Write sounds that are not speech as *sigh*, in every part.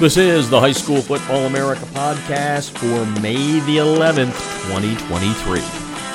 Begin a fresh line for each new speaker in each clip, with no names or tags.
This is the High School Football America podcast for May the 11th, 2023.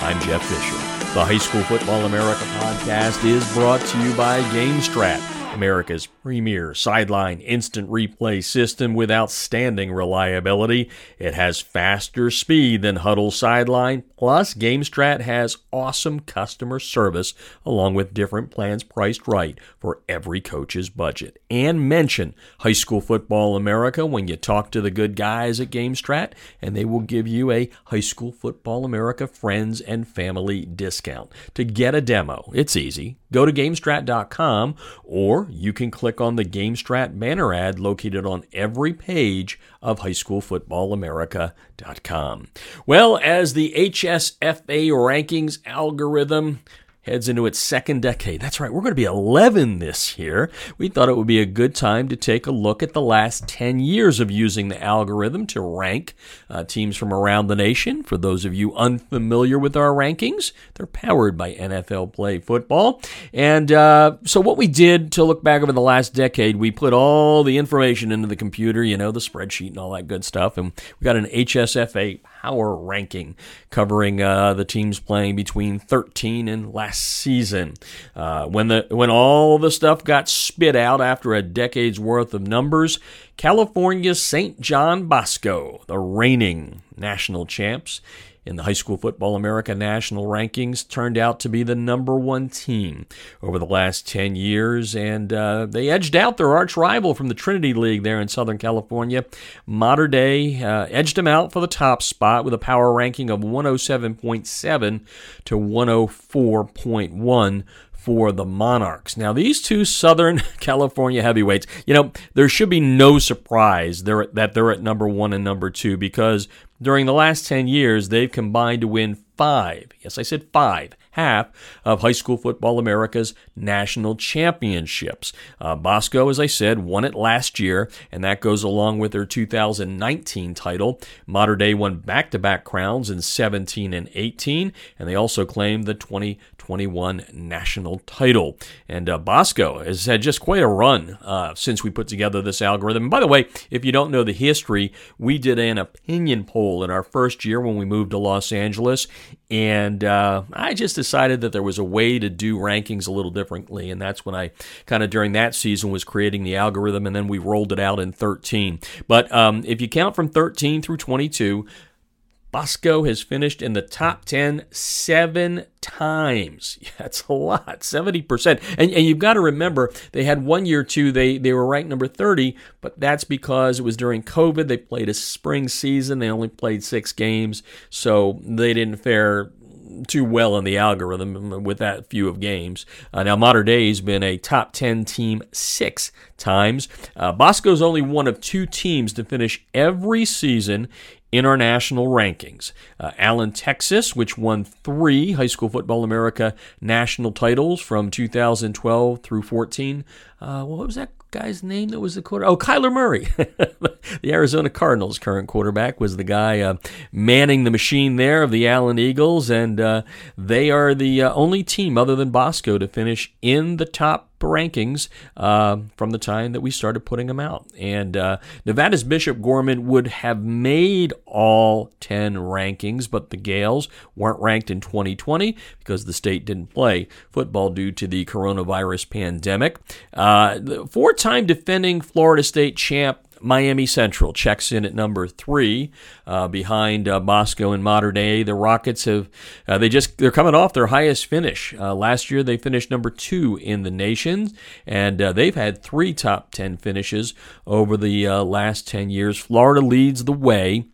I'm Jeff Fisher. The High School Football America podcast is brought to you by GameStrat America's premier sideline instant replay system with outstanding reliability. It has faster speed than Hudl Sideline, plus GameStrat has awesome customer service along with different plans priced right for every coach's budget. And mention High School Football America when you talk to the good guys at GameStrat, and they will give you a High School Football America friends and family discount. To get a demo, it's easy. Go to GameStrat.com or you can click on the GameStrat banner ad located on every page of highschoolfootballamerica.com. Well, as the HSFA rankings algorithm heads into its second decade. That's right, we're going to be 11 this year. We thought it would be a good time to take a look at the last 10 years of using the algorithm to rank uh, teams from around the nation. For those of you unfamiliar with our rankings, they're powered by NFL Play Football. And uh, so, what we did to look back over the last decade, we put all the information into the computer, you know, the spreadsheet and all that good stuff. And we got an HSFA power ranking covering uh, the teams playing between 13 and last season. Uh, when the when all the stuff got spit out after a decade's worth of numbers, California's St. John Bosco, the reigning national champs, in the High School Football America national rankings turned out to be the number one team over the last 10 years, and uh, they edged out their arch rival from the Trinity League there in Southern California. Mater Dei uh, edged them out for the top spot with a power ranking of 107.7 to 104.1 for the Monarchs. Now, these two Southern *laughs* California heavyweights, you know, there should be no surprise they're, that they're at number one and number two because during the last 10 years, they've combined to win five, yes, I said five, half of High School Football America's national championships. Uh, Bosco, as I said, won it last year, and that goes along with their 2019 title. Mater Dei won back to back crowns in 17 and 18, and they also claimed the 2021 national title. And uh, Bosco has had just quite a run uh, since we put together this algorithm. And by the way, if you don't know the history, we did an opinion poll in our first year when we moved to Los Angeles, and uh, I just decided that there was a way to do rankings a little differently. And that's when I kind of during that season was creating the algorithm, and then we rolled it out in 13. But um, if you count from 13 through 22, Bosco has finished in the top 10 seven times. *laughs* That's a lot, 70%. And, and you've got to remember, they had one year, too, they, they were ranked number 30, but that's because it was during COVID. They played a spring season, they only played six games, so they didn't fare too well in the algorithm with that few of games. Uh, now, Mater Dei has been a top 10 team six times. Uh, Bosco's only one of two teams to finish every season in our national rankings. Uh, Allen, Texas, which won three High School Football America national titles from 2012 through 14. Uh, what was that guy's name that was the quarter? Oh, Kyler Murray. *laughs* the Arizona Cardinals' current quarterback was the guy uh, manning the machine there of the Allen Eagles, and uh, they are the uh, only team other than Bosco to finish in the top rankings uh, from the time that we started putting them out. And uh, Nevada's Bishop Gorman would have made all 10 rankings, but the Gaels weren't ranked in 2020 because the state didn't play football due to the coronavirus pandemic. Uh, Four time defending Florida State champ Miami Central checks in at number three, uh, behind uh, Bosco and Mater Dei. The Rockets have uh, they just they're coming off their highest finish. Uh, last year they finished number two in the nation, and uh, they've had three top ten finishes over the uh, last ten years. Florida leads the way.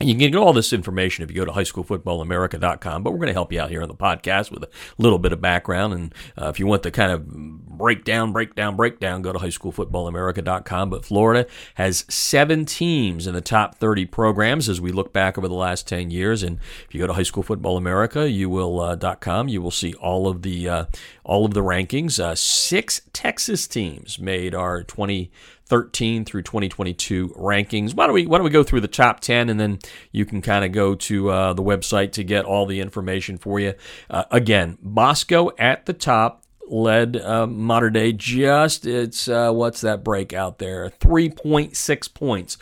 You can get all this information if you go to highschoolfootballamerica.com, but we're going to help you out here on the podcast with a little bit of background. And uh, if you want the kind of breakdown, breakdown, breakdown, go to highschoolfootballamerica.com. But Florida has seven teams in the top 30 programs as we look back over the last 10 years. And if you go to highschoolfootballamerica, you will uh, .com, you will see all of the uh, all of the rankings. Uh, six Texas teams made our 20- 13 through 2022 rankings. Why don't we why don't we go through the top 10 and then you can kind of go to uh, the website to get all the information for you. Uh, again, Bosco at the top led uh, Mater Dei just it's uh, what's that break out there 3.6 points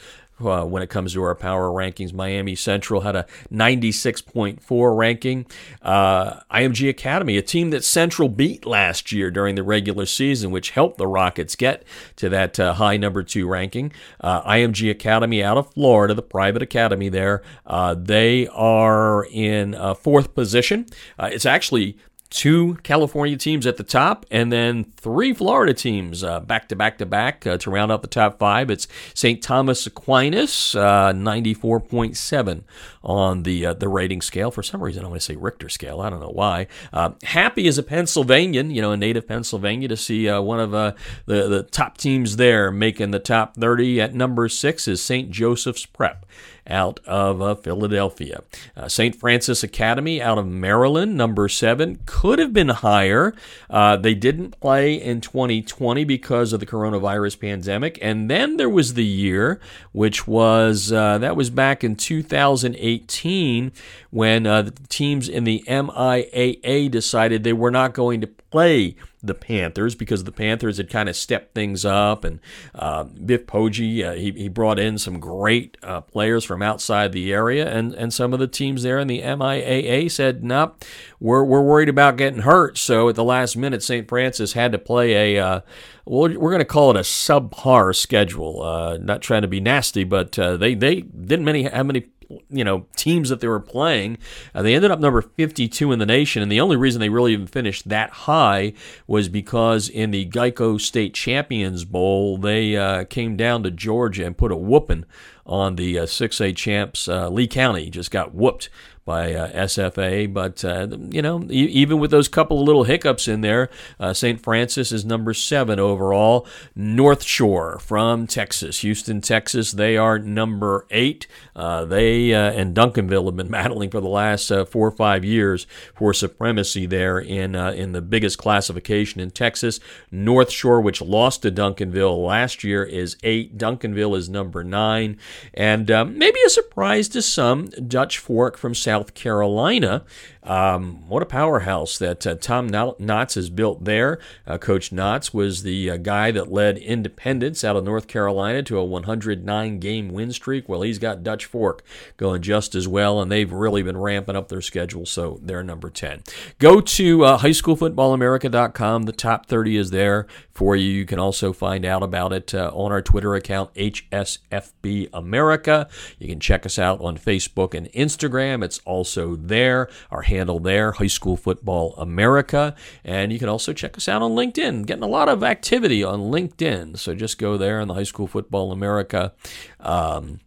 uh, when it comes to our power rankings. Miami Central had a 96.4 ranking. Uh, IMG Academy, a team that Central beat last year during the regular season, which helped the Rockets get to that uh, high number two ranking. Uh, IMG Academy out of Florida, the private academy there, uh, they are in uh, fourth position. it's actually two California teams at the top, and then three Florida teams uh, back to back to back uh, to round out the top five. It's St. Thomas Aquinas, uh, 94.7 on the uh, the rating scale. For some reason, I want to say Richter scale. I don't know why. Uh, happy as a Pennsylvanian, you know, a native Pennsylvania, to see uh, one of the, the top teams there making the top 30 at number six is St. Joseph's Prep out of uh, Philadelphia. Uh, St. Francis Academy out of Maryland, number seven, could have been higher. Uh, they didn't play in 2020 because of the coronavirus pandemic. And then there was the year, which was, uh, that was back in 2018 when uh, the teams in the MIAA decided they were not going to play the Panthers because the Panthers had kind of stepped things up. And uh, Biff Poggi, uh, he, he brought in some great uh, players from outside the area. And, and some of the teams there in the MIAA said, nope, we're, we're worried about getting hurt. So at the last minute, St. Francis had to play a, uh, well, we're going to call it a subpar schedule. Uh, not trying to be nasty, but uh, they, they didn't many have many you know teams that they were playing. Uh, they ended up number 52 in the nation, and the only reason they really even finished that high was because in the Geico State Champions Bowl they uh, came down to Georgia and put a whooping on the uh, 6A champs. Uh, Lee County just got whooped by uh, SFA. But, uh, you know, e- even with those couple of little hiccups in there, uh, St. Francis is number seven overall. North Shore from Texas, Houston, Texas, they are number eight. Uh, they uh, and Duncanville have been *laughs* battling for the last uh, four or five years for supremacy there in, in the biggest classification in Texas. North Shore, which lost to Duncanville last year, is eight. Duncanville is number nine. And um, maybe a surprise to some, Dutch Fork from South Carolina. Um, what a powerhouse that uh, Tom Knotts has built there. Uh, Coach Knotts was the uh, guy that led Independence out of North Carolina to a 109 game win streak. Well, he's got Dutch Fork going just as well, and they've really been ramping up their schedule, so they're number 10. Go to uh, highschoolfootballamerica.com. The top 30 is there for you. You can also find out about it uh, on our Twitter account, HSFB America. You can check us out on Facebook and Instagram. It's also there. Our handle there, High School Football America. And you can also check us out on LinkedIn. Getting a lot of activity on LinkedIn. So just go there on the High School Football America. Um,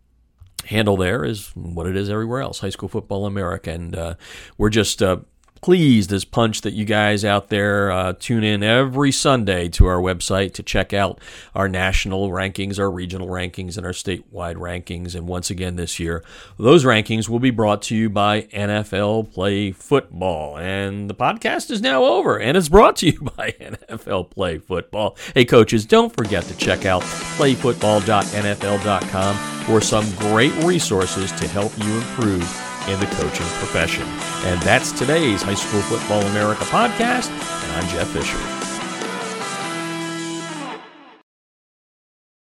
handle there is what it is everywhere else high school football america and uh, we're just uh, pleased as punch that you guys out there uh, tune in every Sunday to our website to check out our national rankings, our regional rankings, and our statewide rankings. And once again this year, those rankings will be brought to you by NFL Play Football. And the podcast is now over, and it's brought to you *laughs* by NFL Play Football. Hey, coaches, don't forget to check out playfootball.nfl.com for some great resources to help you improve in the coaching profession. And that's today's High School Football America podcast, and I'm Jeff Fisher.